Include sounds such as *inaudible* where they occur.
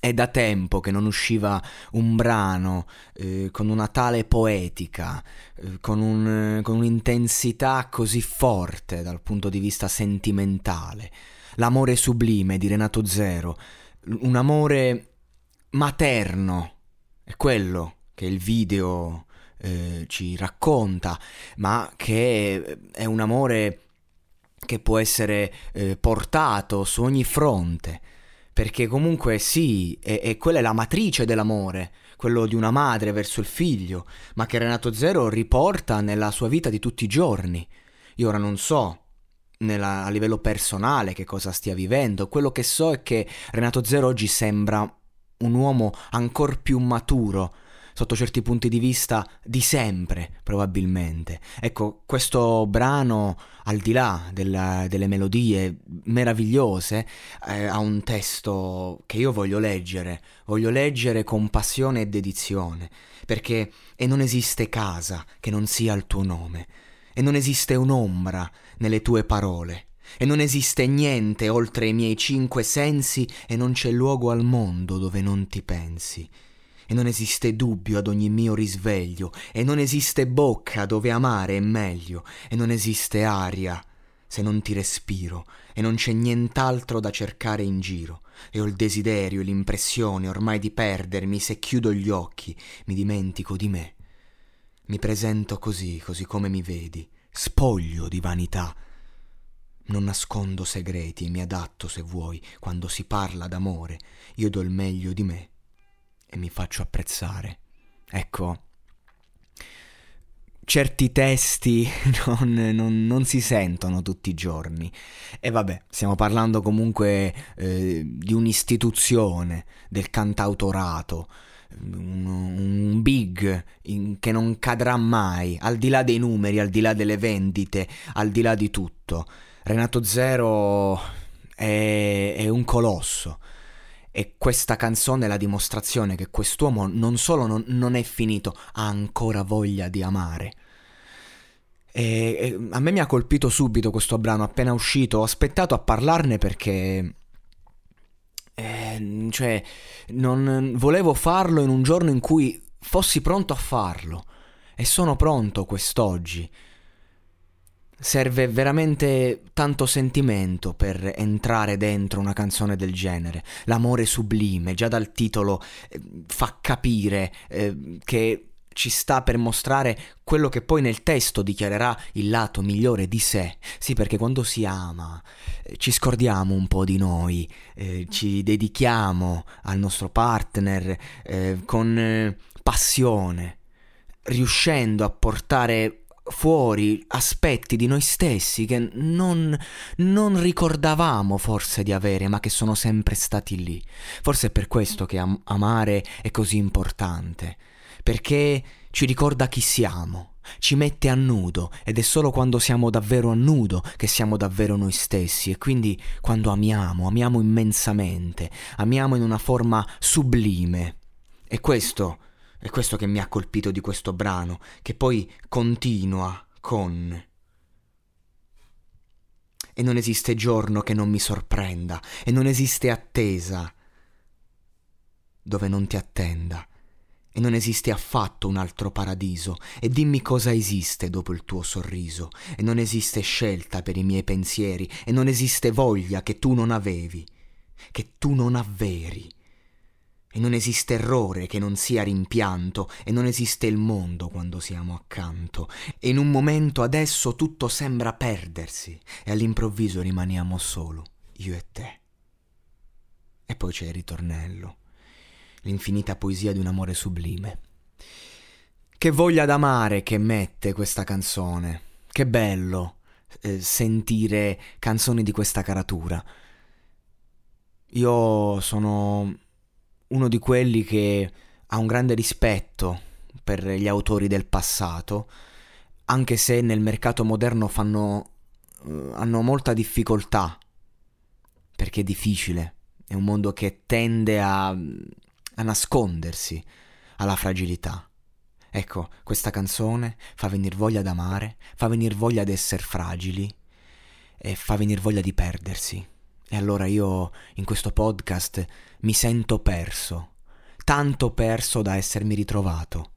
È da tempo che non usciva un brano eh, con una tale poetica, eh, con, un, con un'intensità così forte dal punto di vista sentimentale. L'amore sublime di Renato Zero, un amore materno, è quello che il video eh, ci racconta, ma che è un amore che può essere eh, portato su ogni fronte perché comunque sì, è, è, quella è la matrice dell'amore, quello di una madre verso il figlio, ma che Renato Zero riporta nella sua vita di tutti i giorni. Io ora non so nella, a livello personale che cosa stia vivendo, quello che so è che Renato Zero oggi sembra un uomo ancora più maturo, sotto certi punti di vista di sempre, probabilmente. Ecco, questo brano, al di là della, delle melodie meravigliose, eh, ha un testo che io voglio leggere, voglio leggere con passione e dedizione, perché e non esiste casa che non sia il tuo nome, e non esiste un'ombra nelle tue parole. E non esiste niente oltre i miei cinque sensi e non c'è luogo al mondo dove non ti pensi e non esiste dubbio ad ogni mio risveglio, e non esiste bocca dove amare è meglio, e non esiste aria se non ti respiro, e non c'è nient'altro da cercare in giro, e ho il desiderio e l'impressione ormai di perdermi se chiudo gli occhi, mi dimentico di me. Mi presento così, così come mi vedi, spoglio di vanità. Non nascondo segreti e mi adatto, se vuoi, quando si parla d'amore, io do il meglio di me e mi faccio apprezzare. Ecco, certi testi *laughs* non, non, non, si sentono tutti i giorni. E vabbè, stiamo parlando comunque eh, di un'istituzione del cantautorato, un, un big in, che non cadrà mai, al di là dei numeri, al di là delle vendite, al di là di tutto. Renato Zero è, è un colosso e questa canzone è la dimostrazione che quest'uomo non solo non, non è finito, ha ancora voglia di amare. E, e a me mi ha colpito subito questo brano appena uscito, ho aspettato a parlarne perché... Eh, cioè, non volevo farlo in un giorno in cui fossi pronto a farlo. E sono pronto quest'oggi serve veramente tanto sentimento per entrare dentro una canzone del genere. L'amore sublime, già dal titolo, eh, fa capire eh, che ci sta per mostrare quello che poi nel testo dichiarerà il lato migliore di sé. Sì, perché quando si ama eh, ci scordiamo un po' di noi, eh, ci dedichiamo al nostro partner eh, con eh, passione, riuscendo a portare fuori aspetti di noi stessi che non, non, ricordavamo forse di avere, ma che sono sempre stati lì. Forse è per questo che am- amare è così importante, perché ci ricorda chi siamo, ci mette a nudo ed è solo quando siamo davvero a nudo che siamo davvero noi stessi e quindi quando amiamo, amiamo immensamente, amiamo in una forma sublime. E questo è questo che mi ha colpito di questo brano, che poi continua con... E non esiste giorno che non mi sorprenda, e non esiste attesa dove non ti attenda, e non esiste affatto un altro paradiso, e dimmi cosa esiste dopo il tuo sorriso, e non esiste scelta per i miei pensieri, e non esiste voglia che tu non avevi, che tu non avveri E non esiste errore che non sia rimpianto, e non esiste il mondo quando siamo accanto. E in un momento adesso tutto sembra perdersi, e all'improvviso rimaniamo solo, io e te. E poi c'è il ritornello, l'infinita poesia di un amore sublime. Che voglia d'amare che mette questa canzone. Che bello eh, sentire canzoni di questa caratura. Io sono uno di quelli che ha un grande rispetto per gli autori del passato, anche se nel mercato moderno fanno, uh, hanno molta difficoltà, perché è difficile, è un mondo che tende a, a nascondersi alla fragilità. Ecco, questa canzone fa venire voglia d'amare, fa venire voglia di essere fragili e fa venire voglia di perdersi. E allora io in questo podcast mi sento perso, tanto perso da essermi ritrovato.